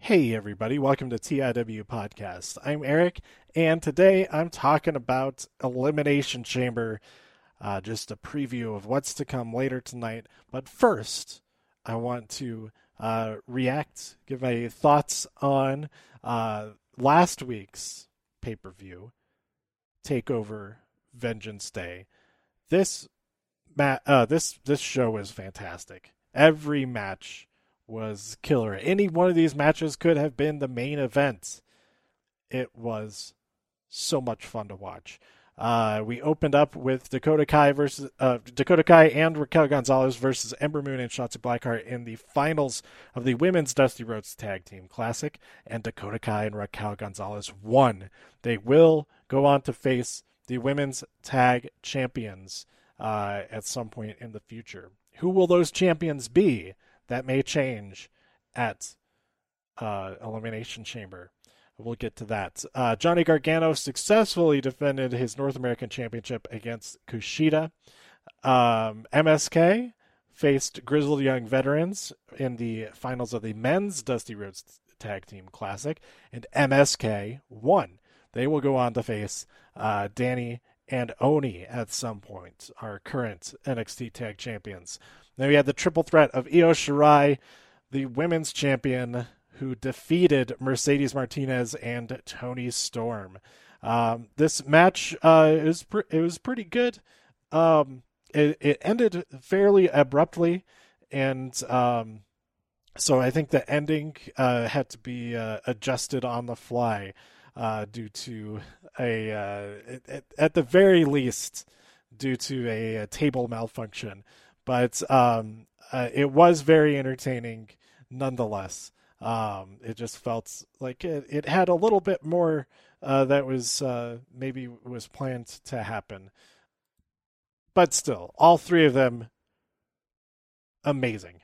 Hey, everybody, welcome to TIW Podcast. I'm Eric, and today I'm talking about Elimination Chamber, uh, just a preview of what's to come later tonight. But first, I want to uh, react, give my thoughts on uh, last week's pay per view, Takeover Vengeance Day. This, ma- uh, this, this show is fantastic. Every match was killer. Any one of these matches could have been the main event. It was so much fun to watch. Uh, we opened up with Dakota Kai versus uh, Dakota Kai and Raquel Gonzalez versus Ember Moon and Shotzi Blackheart in the finals of the Women's Dusty Rhodes Tag Team Classic, and Dakota Kai and Raquel Gonzalez won. They will go on to face the Women's Tag Champions uh, at some point in the future. Who will those champions be? That may change at uh, Elimination Chamber. We'll get to that. Uh, Johnny Gargano successfully defended his North American Championship against Kushida. Um, MSK faced Grizzled Young Veterans in the finals of the Men's Dusty Rhodes Tag Team Classic, and MSK won. They will go on to face uh, Danny and Oney at some point, our current NXT Tag Champions. Then we had the triple threat of Io Shirai, the women's champion, who defeated Mercedes Martinez and Toni Storm. Um, this match uh, it was pre- it was pretty good. Um, it, it ended fairly abruptly, and um, so I think the ending uh, had to be uh, adjusted on the fly uh, due to a uh, at, at, the very least due to a, a table malfunction but um, uh, it was very entertaining nonetheless. Um, it just felt like it, it had a little bit more uh, that was uh, maybe was planned to happen. But still, all three of them amazing.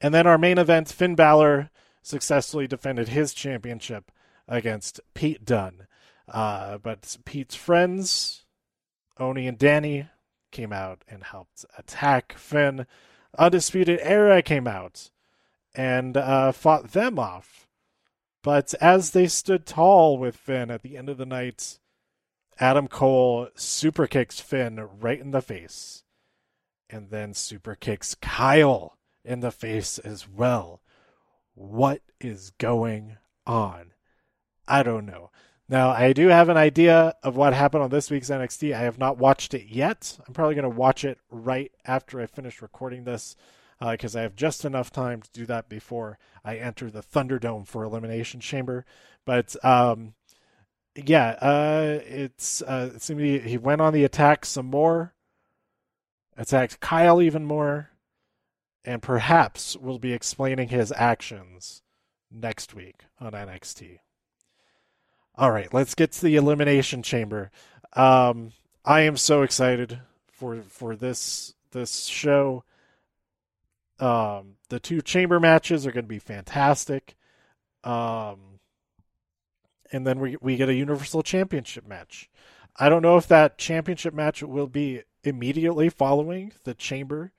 And then our main event, Finn Balor successfully defended his championship against Pete Dunne. Uh, but Pete's friends, Oney and Danny, came out and helped attack Finn. Undisputed Era came out and uh, fought them off. But as they stood tall with Finn at the end of the night, Adam Cole super kicks Finn right in the face. And then super kicks Kyle in the face as well. What is going on? I don't know. Now, I do have an idea of what happened on this week's NXT. I have not watched it yet. I'm probably going to watch it right after I finish recording this because uh, I have just enough time to do that before I enter the Thunderdome for Elimination Chamber. But um, yeah, uh, it's uh, it seemed he, went on the attack some more, attacked Kyle even more, and perhaps will be explaining his actions next week on NXT. All right, let's get to the elimination chamber. Um, I am so excited for for this this show. Um, the two chamber matches are going to be fantastic. Um, and then we we get a universal championship match. I don't know if that championship match will be immediately following the chamber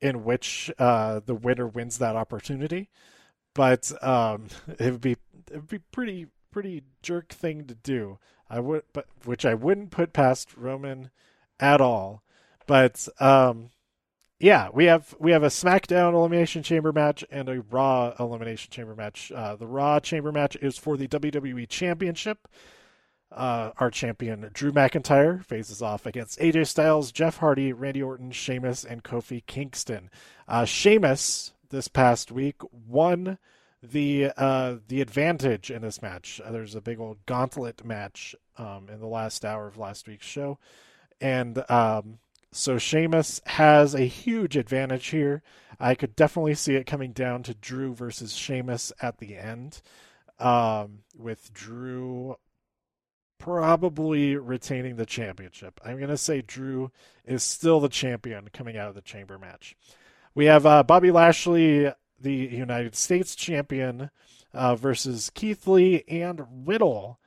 in which uh, the winner wins that opportunity, but um, it would be it would be pretty pretty jerk thing to do. I would, but which I wouldn't put past Roman at all. But um, yeah, we have we have a SmackDown Elimination Chamber match and a Raw Elimination Chamber match. Uh, the Raw Chamber match is for the WWE Championship. Uh, our champion Drew McIntyre faces off against AJ Styles, Jeff Hardy, Randy Orton, Sheamus, and Kofi Kingston. Uh, Sheamus this past week won the uh, the advantage in this match. Uh, there's a big old gauntlet match um, in the last hour of last week's show, and um, so Sheamus has a huge advantage here. I could definitely see it coming down to Drew versus Sheamus at the end, um, with Drew probably retaining the championship. I'm to say Drew is still the champion coming out of the chamber match. We have uh, Bobby Lashley the United States champion uh, versus Keith Lee and Riddle.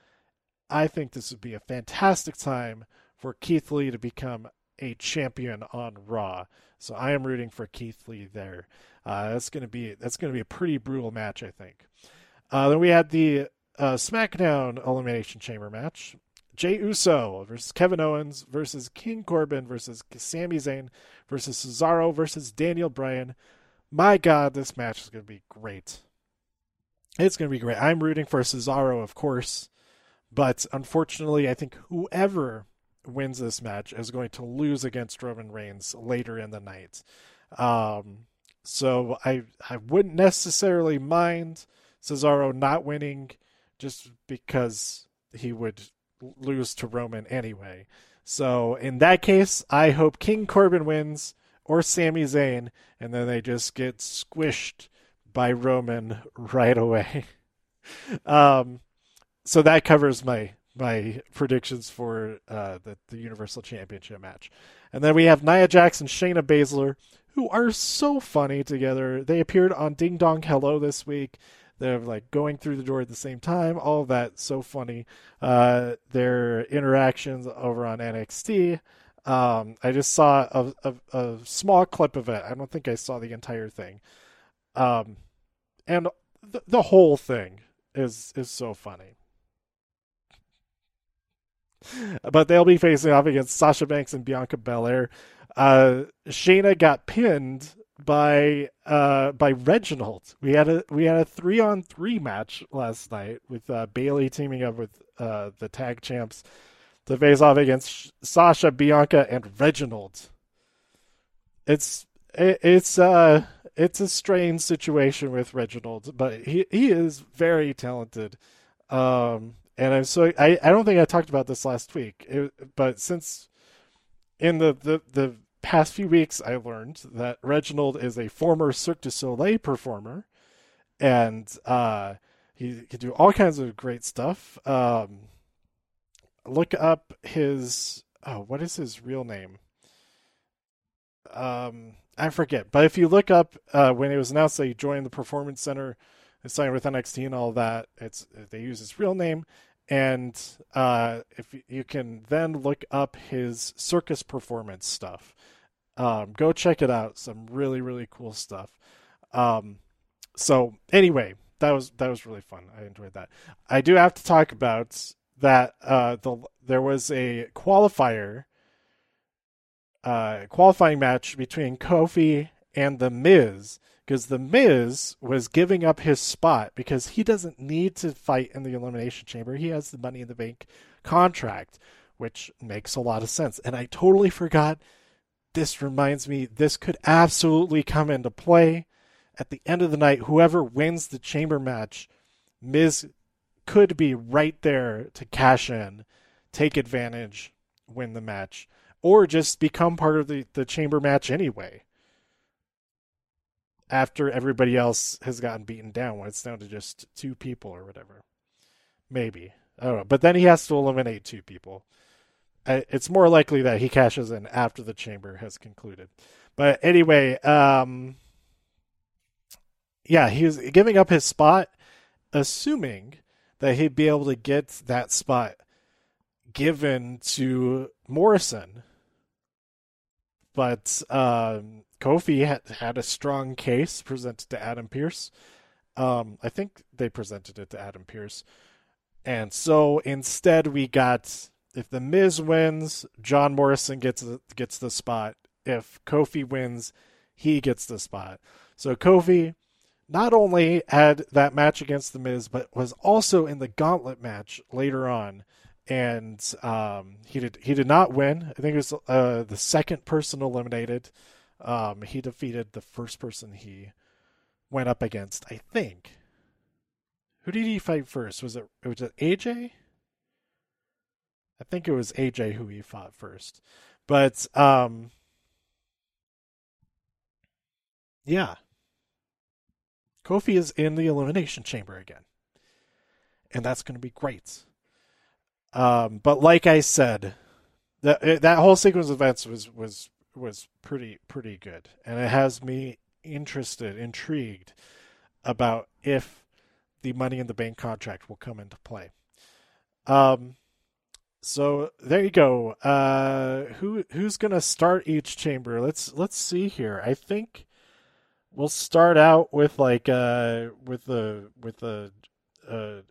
I think this would be a fantastic time for Keith Lee to become a champion on Raw. So I am rooting for Keith Lee there. Uh, that's gonna be that's gonna be a pretty brutal match, I think. Uh, then we had the uh, SmackDown Elimination Chamber match. Jey Uso versus Kevin Owens versus King Corbin versus Sami Zayn versus Cesaro versus Daniel Bryan. My God, this match is going to be great. It's going to be great. I'm rooting for Cesaro, of course, but unfortunately, I think whoever wins this match is going to lose against Roman Reigns later in the night. Um, so I I wouldn't necessarily mind Cesaro not winning just because he would lose to Roman anyway. So in that case, I hope King Corbin wins or Sami Zayn, and then they just get squished by Roman right away. um, so that covers my my predictions for uh, the the Universal Championship match, and then we have Nia Jax and Shayna Baszler, who are so funny together. They appeared on Ding Dong Hello this week. They're like going through the door at the same time. All that so funny. Uh, their interactions over on NXT. Um, I just saw a, a, a, small clip of it. I don't think I saw the entire thing. Um, and the, the whole thing is is so funny. But they'll be facing off against Sasha Banks and Bianca Belair. Uh, Shayna got pinned by uh by Reginald. We had a we had a three on three match last night with uh, Bayley teaming up with uh, the tag champs to face off against Sasha, Bianca, and Reginald. It's it, it's uh it's a strange situation with Reginald, but he he is very talented. Um and I'm so I, I don't think I talked about this last week, it, but since in the, the the past few weeks, I learned that Reginald is a former Cirque du Soleil performer, and uh, he can do all kinds of great stuff. Um, look up his oh, what is his real name? Um, I forget. But if you look up uh, when it was announced that he joined the Performance Center and signed with NXT and all that, it's they use his real name. And uh, if you can then look up his circus performance stuff, um, go check it out. Some really really cool stuff. Um, so anyway, that was that was really fun. I enjoyed that. I do have to talk about that. Uh, the there was a qualifier, uh, qualifying match between Kofi and the Miz because the Miz was giving up his spot because he doesn't need to fight in the Elimination Chamber. He has the Money in the Bank contract, which makes a lot of sense. And I totally forgot this reminds me this could absolutely come into play at the end of the night. Whoever wins the chamber match, Miz could be right there to cash in, take advantage, win the match, or just become part of the, the chamber match anyway. After everybody else has gotten beaten down, when it's down to just two people or whatever. Maybe. I don't know. But then he has to eliminate two people it's more likely that he cashes in after the chamber has concluded. But anyway, um, yeah, he was giving up his spot, assuming that he'd be able to get that spot given to Morrison. But um, Kofi had, had a strong case presented to Adam Pearce. Um, I think they presented it to Adam Pearce. And so instead, we got if the Miz wins, John Morrison gets gets the spot. If Kofi wins, he gets the spot. So Kofi not only had that match against the Miz, but was also in the Gauntlet match later on, and um, he did he did not win. I think it was uh, the second person eliminated. Um, he defeated the first person he went up against. I think. Who did he fight first? Was it was it AJ? I think it was AJ who he fought first. But um yeah. Kofi is in the elimination chamber again. And that's going to be great. Um but like I said, that eh, that whole sequence of events was was was pretty pretty good and it has me interested, intrigued about if the money in the bank contract will come into play. Um so there you go. Uh, who who's gonna start each chamber? Let's let's see here. I think we'll start out with like uh with the with the uh,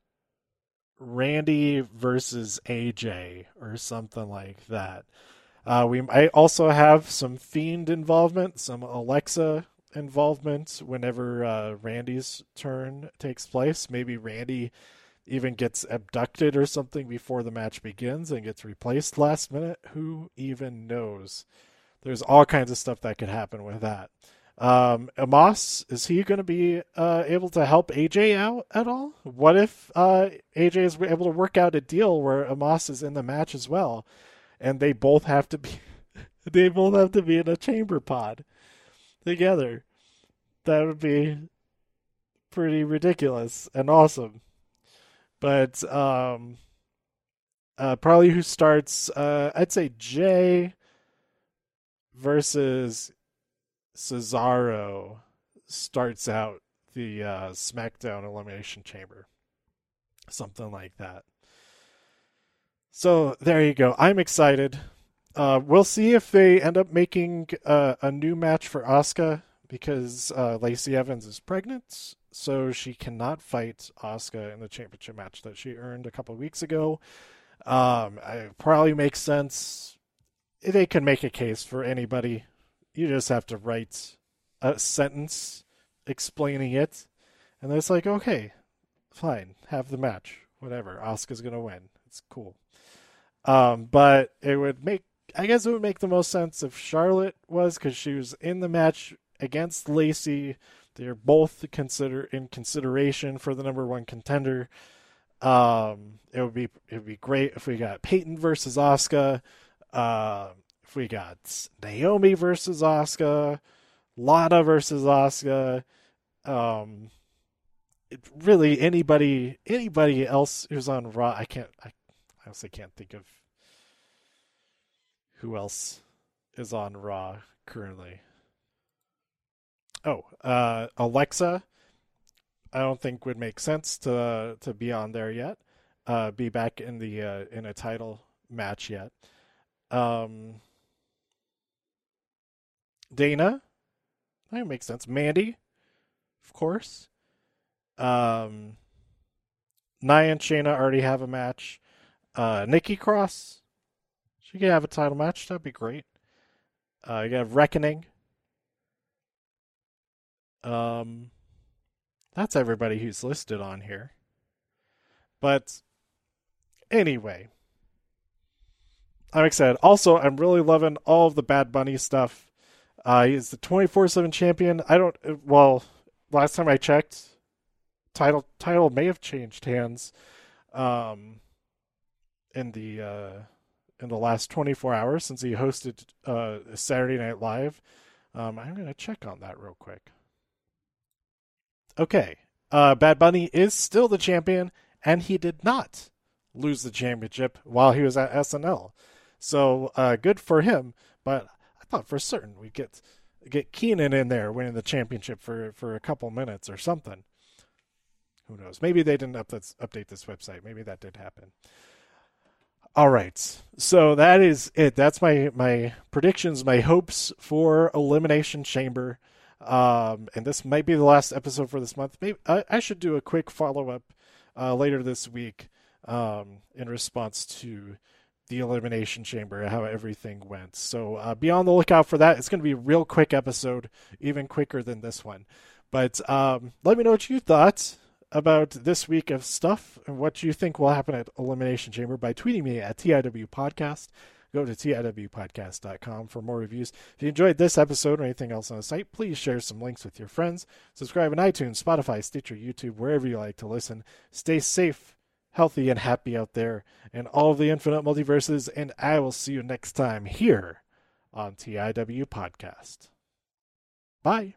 Randy versus AJ or something like that. Uh, we might also have some Fiend involvement, some Alexa involvement whenever uh, Randy's turn takes place. Maybe Randy even gets abducted or something before the match begins and gets replaced last minute. Who even knows? There's all kinds of stuff that could happen with that. Um, Omos, is he going to be uh, able to help AJ out at all? What if uh, AJ is able to work out a deal where Omos is in the match as well, and they both have to be they both have to be in a chamber pod together? That would be pretty ridiculous and awesome. But um, uh, probably who starts? Uh, I'd say Jey versus Cesaro starts out the uh, SmackDown Elimination Chamber. Something like that. So there you go. I'm excited. Uh, we'll see if they end up making uh, a new match for Asuka because uh, Lacey Evans is pregnant, so she cannot fight Asuka in the championship match that she earned a couple weeks ago. Um, it probably makes sense. They can make a case for anybody you just have to write a sentence explaining it, and it's like, okay, fine, have the match, whatever. Asuka's gonna win. It's cool. Um, but it would make, I guess, it would make the most sense if Charlotte was because she was in the match against Lacey. They're both consider in consideration for the number one contender. Um, it would be it would be great if we got Peyton versus Asuka. Uh, we got Naomi versus Asuka, Lana versus Asuka, um, really anybody anybody else who's on Raw, I can't. I honestly can't think of who else is on Raw currently. Oh, uh, Alexa, I don't think would make sense to to be on there yet. Uh, be back in the uh, in a title match yet. Um, Dana. That makes sense. Mandy, of course. Um, Nia and Shayna already have a match. Uh, Nikki Cross, she could have a title match. That'd be great. Uh, you have Reckoning. Um, that's everybody who's listed on here. But anyway, I'm excited. Also, I'm really loving all of the Bad Bunny stuff. Uh, he's the 24 7 champion. I don't, well, last time I checked, title title may have changed hands um, in the uh, in the last 24 hours since he hosted uh, Saturday Night Live. Um, I'm going to check on that real quick. Okay. Uh, Bad Bunny is still the champion, and he did not lose the championship while he was at SNL. So uh, good for him. But thought for certain we'd get get Keenan in there winning the championship for for a couple minutes or something. Who knows? Maybe they didn't update update this website. Maybe that did happen. All right, so that is it. That's my my predictions, my hopes for Elimination Chamber. Um, and this might be the last episode for this month. Maybe I, I should do a quick follow up uh, later this week um, in response to the Elimination Chamber, how everything went. So uh, be on the lookout for that. It's going to be a real quick episode, even quicker than this one. But um, let me know what you thought about this week of stuff and what you think will happen at Elimination Chamber by tweeting me at TIW Podcast. Go to TIWpodcast.com for more reviews. If you enjoyed this episode or anything else on the site, please share some links with your friends. Subscribe on iTunes, Spotify, Stitcher, YouTube, wherever you like to listen. Stay safe healthy and happy out there in all of the infinite multiverses, and I will see you next time here on TIW Podcast. Bye.